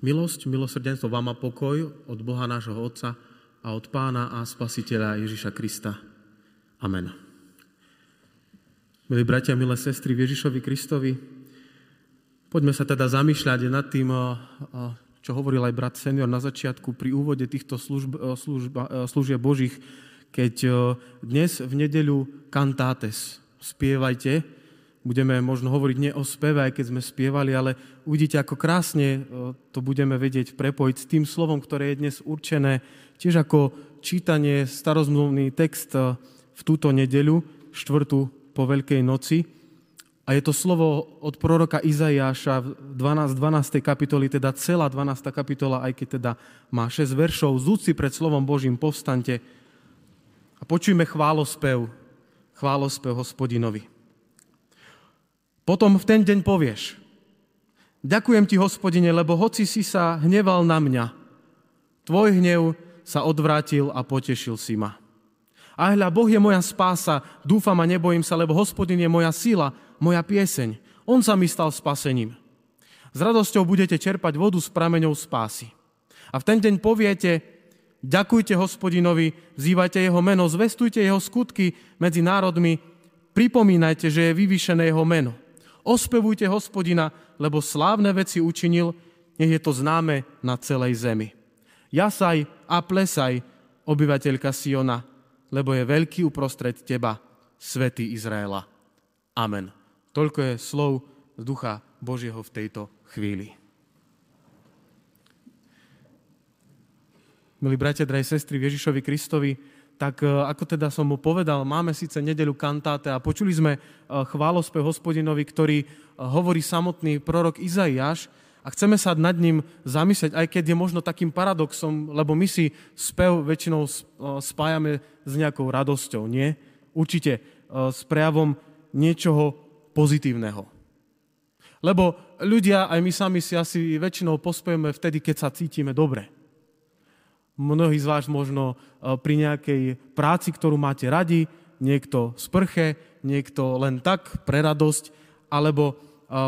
Milosť, milosrdenstvo vám a pokoj od Boha nášho Otca a od Pána a Spasiteľa Ježiša Krista. Amen. Milí bratia, milé sestry Ježišovi Kristovi, poďme sa teda zamýšľať nad tým, čo hovoril aj brat senior na začiatku pri úvode týchto služb, služb, služieb Božích, keď dnes v nedeľu kantátes spievajte, budeme možno hovoriť nie o speve, aj keď sme spievali, ale uvidíte, ako krásne e, to budeme vedieť prepojiť s tým slovom, ktoré je dnes určené, tiež ako čítanie starozmluvný text e, v túto nedeľu, štvrtú po Veľkej noci. A je to slovo od proroka Izaiáša v 12, 12. kapitoli, teda celá 12. kapitola, aj keď teda má 6 veršov. Zúci pred slovom Božím povstante a počujme chválospev, chválospev hospodinovi. Potom v ten deň povieš, ďakujem ti, hospodine, lebo hoci si sa hneval na mňa, tvoj hnev sa odvrátil a potešil si ma. A hľa, Boh je moja spása, dúfam a nebojím sa, lebo hospodin je moja sila, moja pieseň. On sa mi stal spasením. S radosťou budete čerpať vodu s prameňou spásy. A v ten deň poviete, ďakujte hospodinovi, vzývajte jeho meno, zvestujte jeho skutky medzi národmi, pripomínajte, že je vyvýšené jeho meno. Ospevujte hospodina, lebo slávne veci učinil, nech je to známe na celej zemi. Jasaj a plesaj, obyvateľka Siona, lebo je veľký uprostred teba, svätý Izraela. Amen. Toľko je slov z ducha Božieho v tejto chvíli. Milí bratia, drahé sestry, Ježišovi Kristovi, tak e, ako teda som mu povedal, máme síce nedelu kantáte a počuli sme e, chválospev hospodinovi, ktorý e, hovorí samotný prorok Izaiáš a chceme sa nad ním zamyslieť, aj keď je možno takým paradoxom, lebo my si spev väčšinou spájame s nejakou radosťou, nie? Určite s prejavom niečoho pozitívneho. Lebo ľudia, aj my sami si asi väčšinou pospejeme vtedy, keď sa cítime dobre mnohí z vás možno e, pri nejakej práci, ktorú máte radi, niekto sprche, niekto len tak pre radosť, alebo e,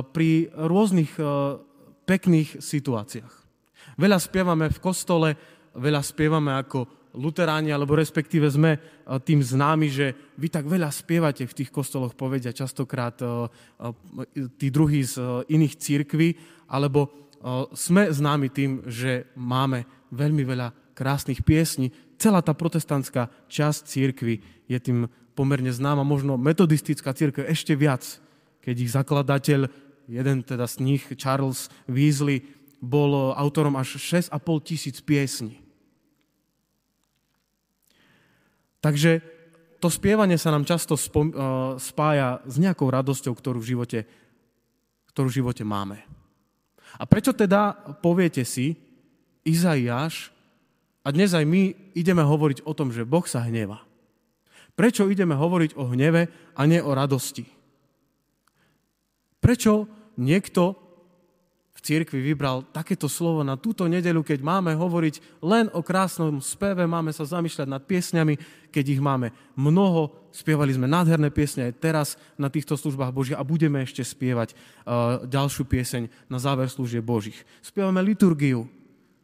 pri rôznych e, pekných situáciách. Veľa spievame v kostole, veľa spievame ako luteráni, alebo respektíve sme tým známi, že vy tak veľa spievate v tých kostoloch, povedia častokrát tí druhí z iných církví, alebo sme známi tým, že máme veľmi veľa krásnych piesní. Celá tá protestantská časť církvy je tým pomerne známa, možno metodistická církev ešte viac, keď ich zakladateľ, jeden teda z nich, Charles Weasley, bol autorom až 6,5 tisíc piesní. Takže to spievanie sa nám často uh, spája s nejakou radosťou, ktorú v živote, ktorú v živote máme. A prečo teda, poviete si, Izaiáš a dnes aj my ideme hovoriť o tom, že Boh sa hneva. Prečo ideme hovoriť o hneve a nie o radosti? Prečo niekto v cirkvi vybral takéto slovo na túto nedelu, keď máme hovoriť len o krásnom speve, máme sa zamýšľať nad piesňami, keď ich máme mnoho, spievali sme nádherné piesne aj teraz na týchto službách Božích a budeme ešte spievať uh, ďalšiu pieseň na záver služieb Božích. Spievame liturgiu,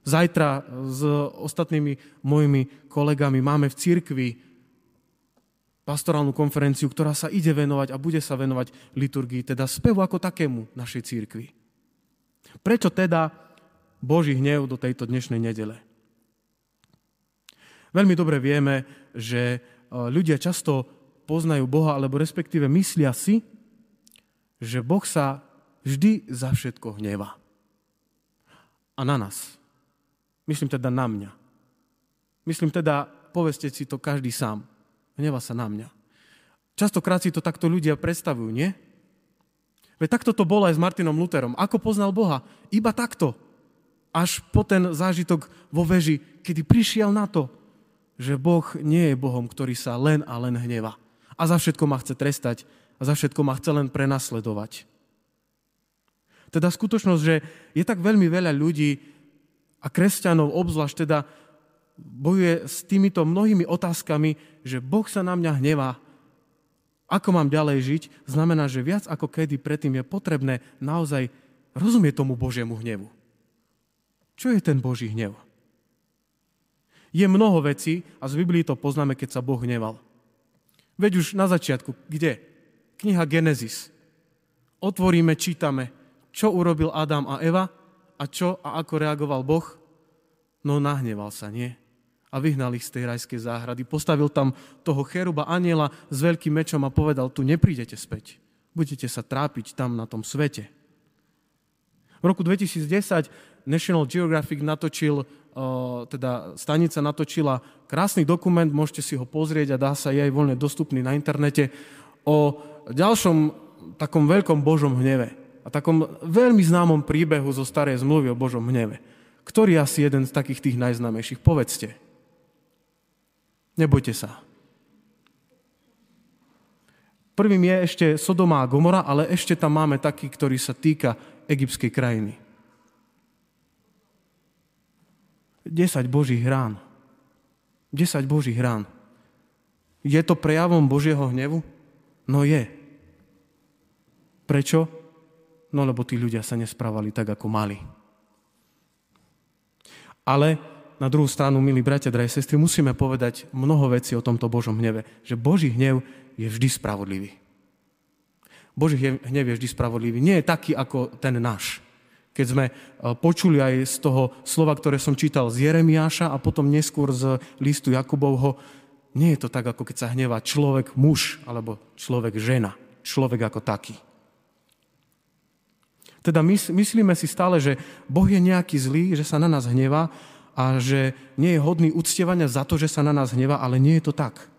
Zajtra s ostatnými mojimi kolegami máme v cirkvi pastorálnu konferenciu, ktorá sa ide venovať a bude sa venovať liturgii, teda spevu ako takému našej církvi. Prečo teda Boží hnev do tejto dnešnej nedele? Veľmi dobre vieme, že e, ľudia často poznajú Boha, alebo respektíve myslia si, že Boh sa vždy za všetko hneva. A na nás. Myslím teda na mňa. Myslím teda, poveste si to každý sám. Hneva sa na mňa. Častokrát si to takto ľudia predstavujú, nie? Veď takto to bolo aj s Martinom Lutherom. Ako poznal Boha? Iba takto. Až po ten zážitok vo veži, kedy prišiel na to, že Boh nie je Bohom, ktorý sa len a len hneva. A za všetko ma chce trestať a za všetko ma chce len prenasledovať. Teda skutočnosť, že je tak veľmi veľa ľudí, a kresťanov obzvlášť teda bojuje s týmito mnohými otázkami, že Boh sa na mňa hnevá. Ako mám ďalej žiť, znamená, že viac ako kedy predtým je potrebné naozaj rozumieť tomu Božiemu hnevu. Čo je ten Boží hnev? Je mnoho vecí a z Biblii to poznáme, keď sa Boh hneval. Veď už na začiatku, kde? Kniha Genesis. Otvoríme, čítame, čo urobil Adam a Eva a čo a ako reagoval Boh. No nahneval sa, nie? A vyhnal ich z tej rajskej záhrady. Postavil tam toho cheruba aniela s veľkým mečom a povedal, tu neprídete späť. Budete sa trápiť tam na tom svete. V roku 2010 National Geographic natočil teda stanica natočila krásny dokument, môžete si ho pozrieť a dá sa aj voľne dostupný na internete, o ďalšom takom veľkom Božom hneve a takom veľmi známom príbehu zo starej zmluvy o Božom hneve. Ktorý je asi jeden z takých tých najznámejších? Povedzte. Nebojte sa. Prvým je ešte Sodoma a Gomora, ale ešte tam máme taký, ktorý sa týka egyptskej krajiny. 10 Božích rán. 10 Božích rán. Je to prejavom Božieho hnevu? No je. Prečo? No lebo tí ľudia sa nesprávali tak, ako mali. Ale na druhú stranu, milí bratia, drahé sestry, musíme povedať mnoho vecí o tomto Božom hneve. Že Boží hnev je vždy spravodlivý. Boží hnev je vždy spravodlivý. Nie je taký ako ten náš keď sme e, počuli aj z toho slova, ktoré som čítal z Jeremiáša a potom neskôr z listu Jakubovho, nie je to tak, ako keď sa hnevá človek muž alebo človek žena. Človek ako taký. Teda myslíme si stále, že Boh je nejaký zlý, že sa na nás hnevá a že nie je hodný uctievania za to, že sa na nás hnevá, ale nie je to tak.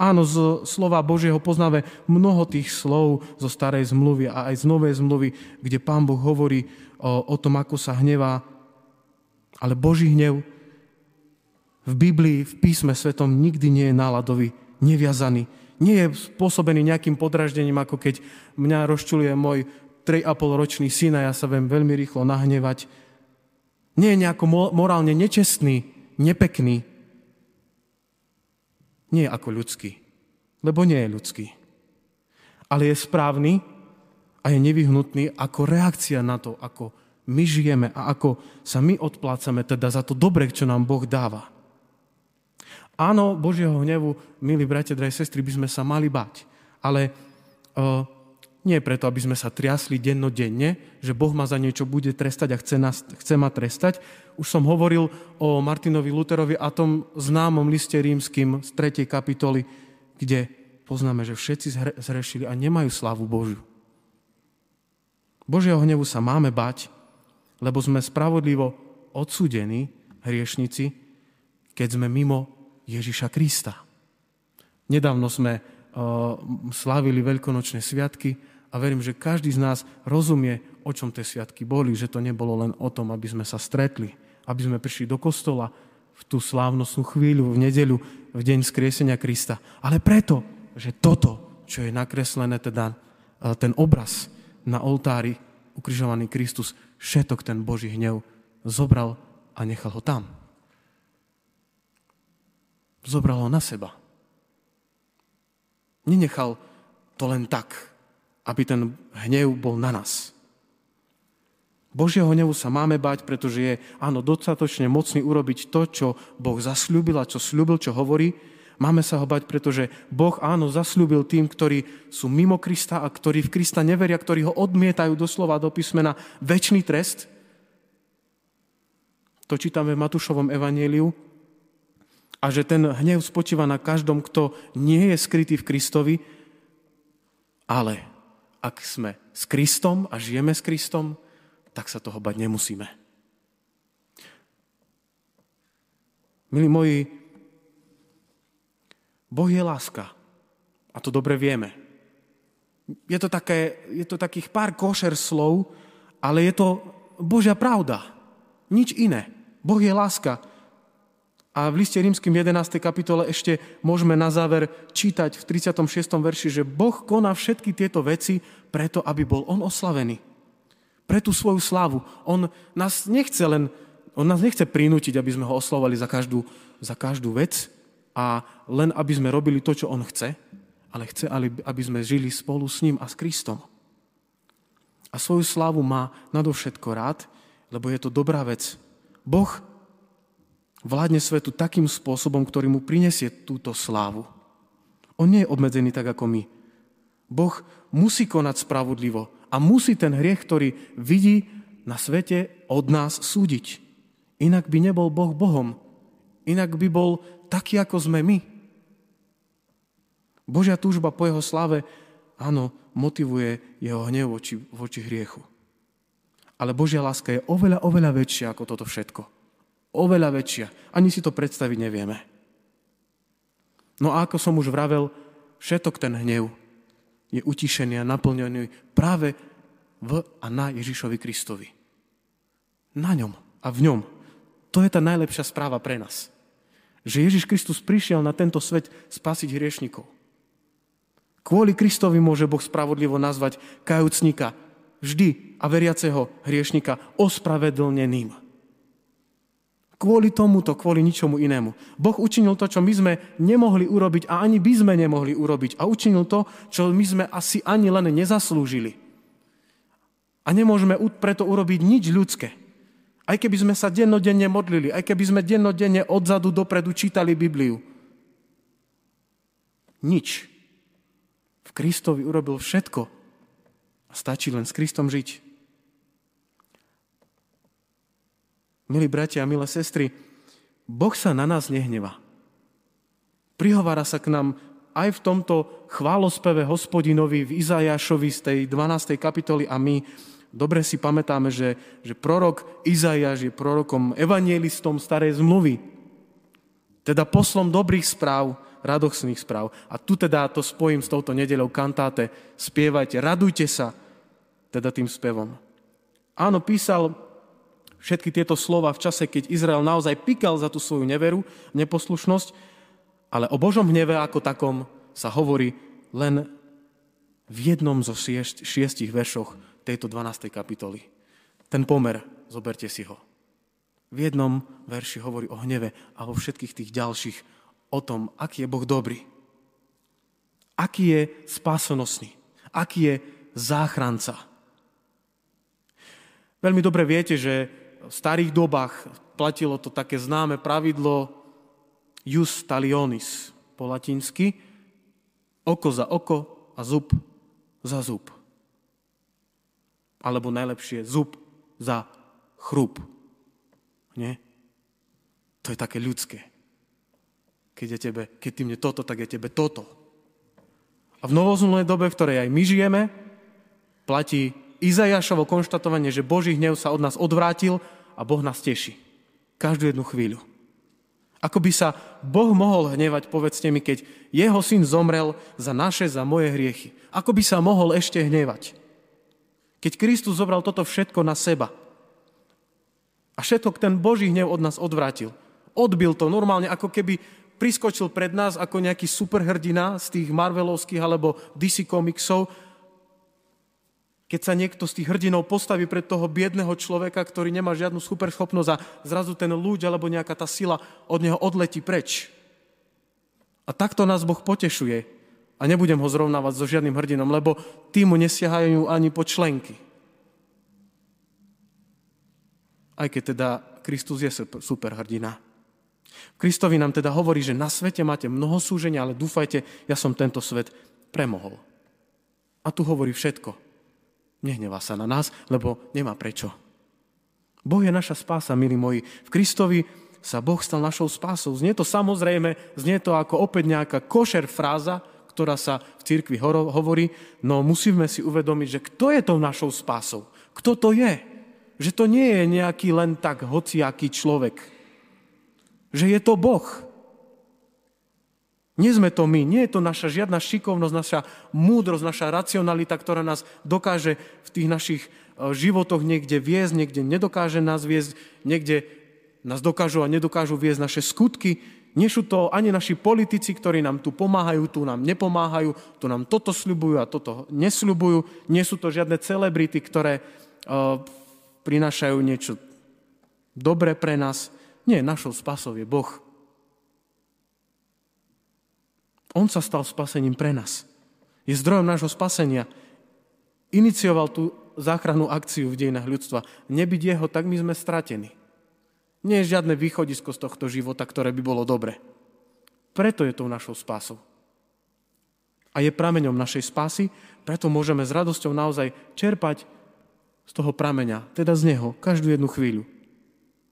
Áno, z slova Božieho poznáme mnoho tých slov zo starej zmluvy a aj z novej zmluvy, kde Pán Boh hovorí o, o tom, ako sa hnevá. Ale Boží hnev v Biblii, v písme svetom nikdy nie je náladový, neviazaný. Nie je spôsobený nejakým podraždením, ako keď mňa rozčuluje môj 3,5 ročný syn a ja sa viem veľmi rýchlo nahnevať. Nie je nejako morálne nečestný, nepekný, nie ako ľudský, lebo nie je ľudský. Ale je správny a je nevyhnutný ako reakcia na to, ako my žijeme a ako sa my odplácame teda za to dobre, čo nám Boh dáva. Áno, Božieho hnevu, milí bratia, drahé sestry, by sme sa mali bať. Ale uh, nie preto, aby sme sa triasli dennodenne, že Boh ma za niečo bude trestať a chce, nás, chce ma trestať. Už som hovoril o Martinovi Luterovi a tom známom liste rímským z 3. kapitoly, kde poznáme, že všetci zhrešili a nemajú slavu Božiu. Božieho hnevu sa máme bať, lebo sme spravodlivo odsudení, hriešnici, keď sme mimo Ježiša Krista. Nedávno sme slávili veľkonočné sviatky a verím, že každý z nás rozumie, o čom tie sviatky boli, že to nebolo len o tom, aby sme sa stretli, aby sme prišli do kostola v tú slávnostnú chvíľu, v nedeľu, v deň skriesenia Krista, ale preto, že toto, čo je nakreslené, teda ten obraz na oltári, ukrižovaný Kristus, všetok ten Boží hnev zobral a nechal ho tam. Zobral ho na seba. Nenechal to len tak, aby ten hnev bol na nás. Božieho hnevu sa máme bať, pretože je, áno, dostatočne mocný urobiť to, čo Boh zasľúbil a čo slúbil, čo hovorí. Máme sa ho bať, pretože Boh, áno, zasľúbil tým, ktorí sú mimo Krista a ktorí v Krista neveria, ktorí ho odmietajú doslova do písmena, väčší trest. To čítame v Matúšovom evanieliu, a že ten hnev spočíva na každom, kto nie je skrytý v Kristovi, ale ak sme s Kristom a žijeme s Kristom, tak sa toho bať nemusíme. Milí moji, Boh je láska. A to dobre vieme. Je to, také, je to takých pár košer slov, ale je to Božia pravda. Nič iné. Boh je láska. A v liste rímským 11. kapitole ešte môžeme na záver čítať v 36. verši, že Boh koná všetky tieto veci preto, aby bol On oslavený. Pre tú svoju slávu. On nás nechce len, on nás nechce prinútiť, aby sme ho oslovali za každú, za každú vec a len aby sme robili to, čo On chce, ale chce, aby sme žili spolu s ním a s Kristom. A svoju slávu má nadovšetko rád lebo je to dobrá vec. Boh vládne svetu takým spôsobom, ktorý mu prinesie túto slávu. On nie je obmedzený tak ako my. Boh musí konať spravodlivo a musí ten hriech, ktorý vidí na svete, od nás súdiť. Inak by nebol Boh Bohom. Inak by bol taký, ako sme my. Božia túžba po jeho slave, áno, motivuje jeho hnev voči, voči hriechu. Ale Božia láska je oveľa, oveľa väčšia ako toto všetko. Oveľa väčšia. Ani si to predstaviť nevieme. No a ako som už vravel, všetok ten hnev je utišený a naplnený práve v a na Ježišovi Kristovi. Na ňom a v ňom. To je tá najlepšia správa pre nás. Že Ježiš Kristus prišiel na tento svet spasiť hriešnikov. Kvôli Kristovi môže Boh spravodlivo nazvať kajúcnika vždy a veriaceho hriešnika ospravedlneným. Kvôli tomuto, kvôli ničomu inému. Boh učinil to, čo my sme nemohli urobiť a ani by sme nemohli urobiť. A učinil to, čo my sme asi ani len nezaslúžili. A nemôžeme preto urobiť nič ľudské. Aj keby sme sa dennodenne modlili, aj keby sme dennodenne odzadu dopredu čítali Bibliu. Nič. V Kristovi urobil všetko. A stačí len s Kristom žiť. Milí bratia a milé sestry, Boh sa na nás nehneva. Prihovára sa k nám aj v tomto chválospeve hospodinovi v Izajašovi z tej 12. kapitoly a my dobre si pamätáme, že, že prorok Izajaš je prorokom evanielistom starej zmluvy. Teda poslom dobrých správ, radosných správ. A tu teda to spojím s touto nedeľou kantáte. Spievajte, radujte sa teda tým spevom. Áno, písal všetky tieto slova v čase, keď Izrael naozaj pikal za tú svoju neveru, neposlušnosť, ale o Božom hneve ako takom sa hovorí len v jednom zo šiest, šiestich veršoch tejto 12. kapitoly. Ten pomer, zoberte si ho. V jednom verši hovorí o hneve a vo všetkých tých ďalších o tom, aký je Boh dobrý. Aký je spásonosný. Aký je záchranca. Veľmi dobre viete, že v starých dobách platilo to také známe pravidlo jus talionis po latinsky, oko za oko a zub za zub. Alebo najlepšie zub za chrup. Nie? To je také ľudské. Keď, je tebe, keď ty mne toto, tak je tebe toto. A v novozmluvnej dobe, v ktorej aj my žijeme, platí Izajašovo konštatovanie, že Boží hnev sa od nás odvrátil a Boh nás teší. Každú jednu chvíľu. Ako by sa Boh mohol hnevať, povedzte mi, keď jeho syn zomrel za naše, za moje hriechy. Ako by sa mohol ešte hnevať? Keď Kristus zobral toto všetko na seba a všetok ten Boží hnev od nás odvrátil. Odbil to normálne, ako keby priskočil pred nás ako nejaký superhrdina z tých Marvelovských alebo DC komiksov keď sa niekto z tých hrdinov postaví pred toho biedného človeka, ktorý nemá žiadnu superschopnosť a zrazu ten ľuď alebo nejaká tá sila od neho odletí preč. A takto nás Boh potešuje. A nebudem ho zrovnávať so žiadnym hrdinom, lebo tí mu nesiahajú ani po členky. Aj keď teda Kristus je superhrdina. Kristovi nám teda hovorí, že na svete máte mnoho súženia, ale dúfajte, ja som tento svet premohol. A tu hovorí všetko. Nehnevá sa na nás, lebo nemá prečo. Boh je naša spása, milí moji. V Kristovi sa Boh stal našou spásou. Znie to samozrejme, znie to ako opäť nejaká košer fráza, ktorá sa v cirkvi hovorí, no musíme si uvedomiť, že kto je tou našou spásou? Kto to je? Že to nie je nejaký len tak hociaký človek. Že je to Boh. Nie sme to my, nie je to naša žiadna šikovnosť, naša múdrosť, naša racionalita, ktorá nás dokáže v tých našich e, životoch niekde viesť, niekde nedokáže nás viesť, niekde nás dokážu a nedokážu viesť naše skutky. Nie sú to ani naši politici, ktorí nám tu pomáhajú, tu nám nepomáhajú, tu nám toto sľubujú a toto nesľubujú. Nie sú to žiadne celebrity, ktoré uh, prinášajú niečo dobré pre nás. Nie, našou spasou je Boh. On sa stal spasením pre nás. Je zdrojom nášho spasenia. Inicioval tú záchrannú akciu v dejinách ľudstva. Nebyť jeho, tak my sme stratení. Nie je žiadne východisko z tohto života, ktoré by bolo dobre. Preto je tou našou spásou. A je prameňom našej spásy, preto môžeme s radosťou naozaj čerpať z toho prameňa, teda z neho, každú jednu chvíľu.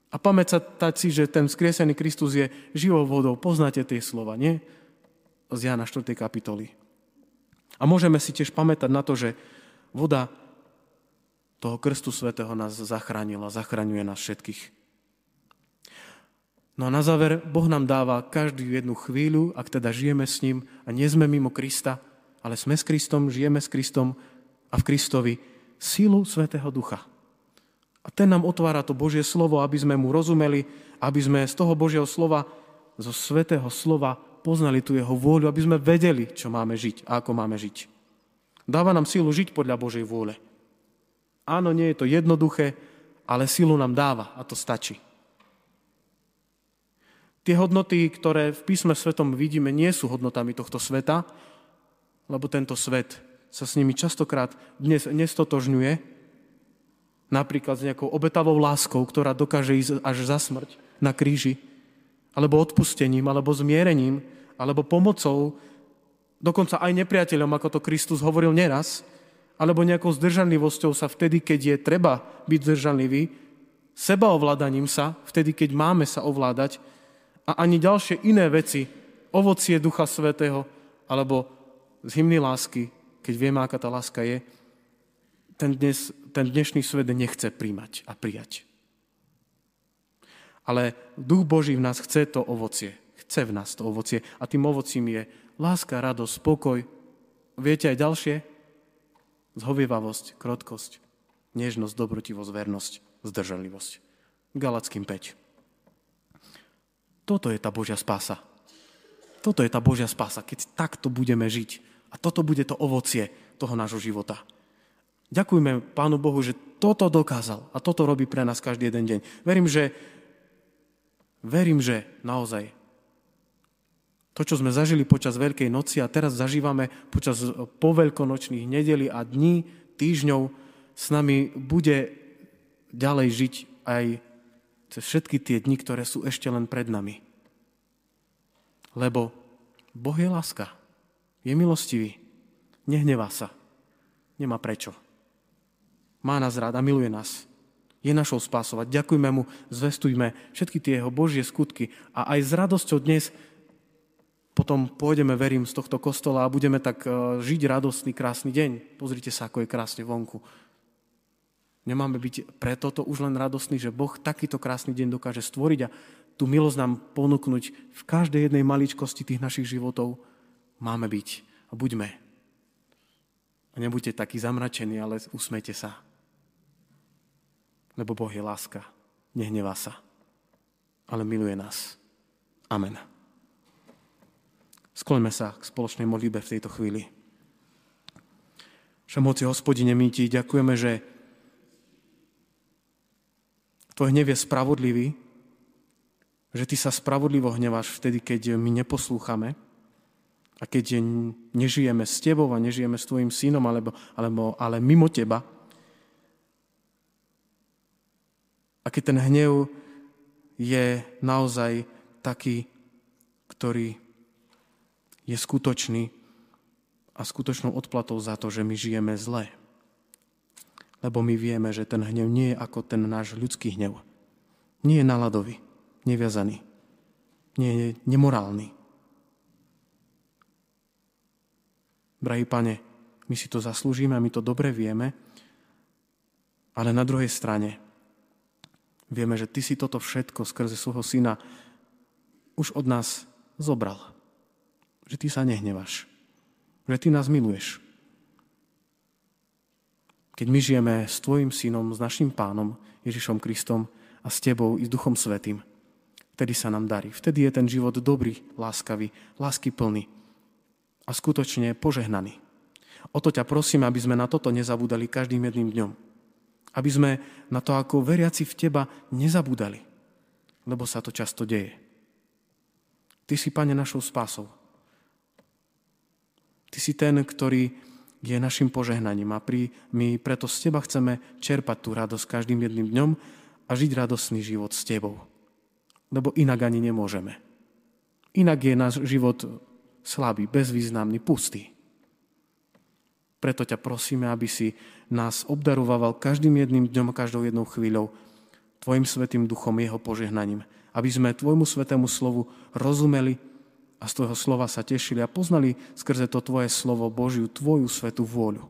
A pamätať si, že ten skriesený Kristus je živou vodou. Poznáte tie slova, nie? Z Jana 4. kapitoly. A môžeme si tiež pamätať na to, že voda toho krstu svätého nás zachránila, zachraňuje nás všetkých. No a na záver, Boh nám dáva každú jednu chvíľu, ak teda žijeme s ním a nie sme mimo Krista, ale sme s Kristom, žijeme s Kristom a v Kristovi sílu Svetého Ducha. A ten nám otvára to Božie slovo, aby sme mu rozumeli, aby sme z toho Božieho slova, zo Svetého slova poznali tu jeho vôľu, aby sme vedeli, čo máme žiť a ako máme žiť. Dáva nám sílu žiť podľa Božej vôle. Áno, nie je to jednoduché, ale sílu nám dáva a to stačí. Tie hodnoty, ktoré v písme svetom vidíme, nie sú hodnotami tohto sveta, lebo tento svet sa s nimi častokrát dnes nestotožňuje, napríklad s nejakou obetavou láskou, ktorá dokáže ísť až za smrť na kríži, alebo odpustením, alebo zmierením, alebo pomocou, dokonca aj nepriateľom, ako to Kristus hovoril neraz, alebo nejakou zdržanlivosťou sa vtedy, keď je treba byť zdržanlivý, sebaovládaním sa, vtedy, keď máme sa ovládať, a ani ďalšie iné veci, ovocie Ducha Svetého, alebo z hymny lásky, keď vieme, aká tá láska je, ten, dnes, ten dnešný svet nechce príjmať a prijať. Ale Duch Boží v nás chce to ovocie. Chce v nás to ovocie. A tým ovocím je láska, radosť, spokoj. Viete aj ďalšie? Zhovievavosť, krotkosť, nežnosť, dobrotivosť, vernosť, zdržanlivosť. Galackým 5. Toto je tá Božia spása. Toto je tá Božia spása, keď takto budeme žiť. A toto bude to ovocie toho nášho života. Ďakujme Pánu Bohu, že toto dokázal a toto robí pre nás každý jeden deň. Verím, že, verím, že naozaj to, čo sme zažili počas Veľkej noci a teraz zažívame počas poveľkonočných nedeli a dní, týždňov, s nami bude ďalej žiť aj cez všetky tie dni, ktoré sú ešte len pred nami. Lebo Boh je láska, je milostivý, nehnevá sa, nemá prečo. Má nás rád a miluje nás. Je našou spásovať. Ďakujme mu, zvestujme všetky tie jeho Božie skutky a aj s radosťou dnes potom pôjdeme, verím, z tohto kostola a budeme tak e, žiť radostný, krásny deň. Pozrite sa, ako je krásne vonku. Nemáme byť preto to už len radostný, že Boh takýto krásny deň dokáže stvoriť a tú milosť nám ponúknuť v každej jednej maličkosti tých našich životov. Máme byť a buďme. A nebuďte takí zamračení, ale usmete sa. Lebo Boh je láska. Nehnevá sa. Ale miluje nás. Amen. Skloňme sa k spoločnej modlitbe v tejto chvíli. Všemoci hospodine, my ti ďakujeme, že tvoj hnev je spravodlivý, že ty sa spravodlivo hneváš vtedy, keď my neposlúchame a keď nežijeme s tebou a nežijeme s tvojim synom, alebo, alebo, ale mimo teba. A keď ten hnev je naozaj taký, ktorý je skutočný a skutočnou odplatou za to, že my žijeme zle lebo my vieme, že ten hnev nie je ako ten náš ľudský hnev. Nie je naladový, neviazaný, nie je nemorálny. Drahý pane, my si to zaslúžime a my to dobre vieme, ale na druhej strane vieme, že Ty si toto všetko skrze svojho syna už od nás zobral. Že Ty sa nehnevaš. Že Ty nás miluješ keď my žijeme s Tvojim synom, s našim pánom Ježišom Kristom a s Tebou i s Duchom Svetým. Vtedy sa nám darí. Vtedy je ten život dobrý, láskavý, lásky plný a skutočne požehnaný. O to ťa prosím, aby sme na toto nezabúdali každým jedným dňom. Aby sme na to ako veriaci v Teba nezabúdali, lebo sa to často deje. Ty si, Pane, našou spásou. Ty si ten, ktorý je našim požehnaním a pri, my preto z Teba chceme čerpať tú radosť každým jedným dňom a žiť radosný život s Tebou. Lebo inak ani nemôžeme. Inak je náš život slabý, bezvýznamný, pustý. Preto ťa prosíme, aby si nás obdarovával každým jedným dňom každou jednou chvíľou Tvojim svetým duchom, jeho požehnaním. Aby sme Tvojmu svetému slovu rozumeli a z Tvojho slova sa tešili a poznali skrze to Tvoje slovo Božiu, Tvoju svetú vôľu.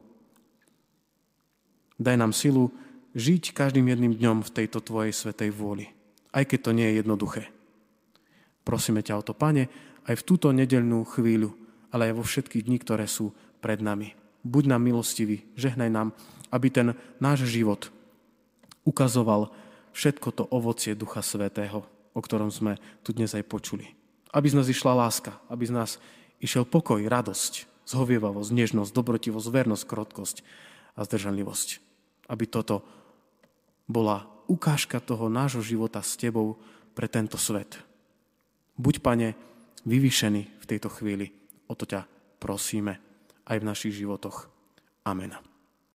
Daj nám silu žiť každým jedným dňom v tejto Tvojej svetej vôli, aj keď to nie je jednoduché. Prosíme ťa o to, Pane, aj v túto nedelnú chvíľu, ale aj vo všetkých dní, ktoré sú pred nami. Buď nám milostivý, žehnaj nám, aby ten náš život ukazoval všetko to ovocie Ducha Svetého, o ktorom sme tu dnes aj počuli. Aby z nás išla láska, aby z nás išiel pokoj, radosť, zhovievavosť, nežnosť, dobrotivosť, vernosť, krotkosť a zdržanlivosť. Aby toto bola ukážka toho nášho života s Tebou pre tento svet. Buď, Pane, vyvýšený v tejto chvíli. O to ťa prosíme aj v našich životoch. Amen.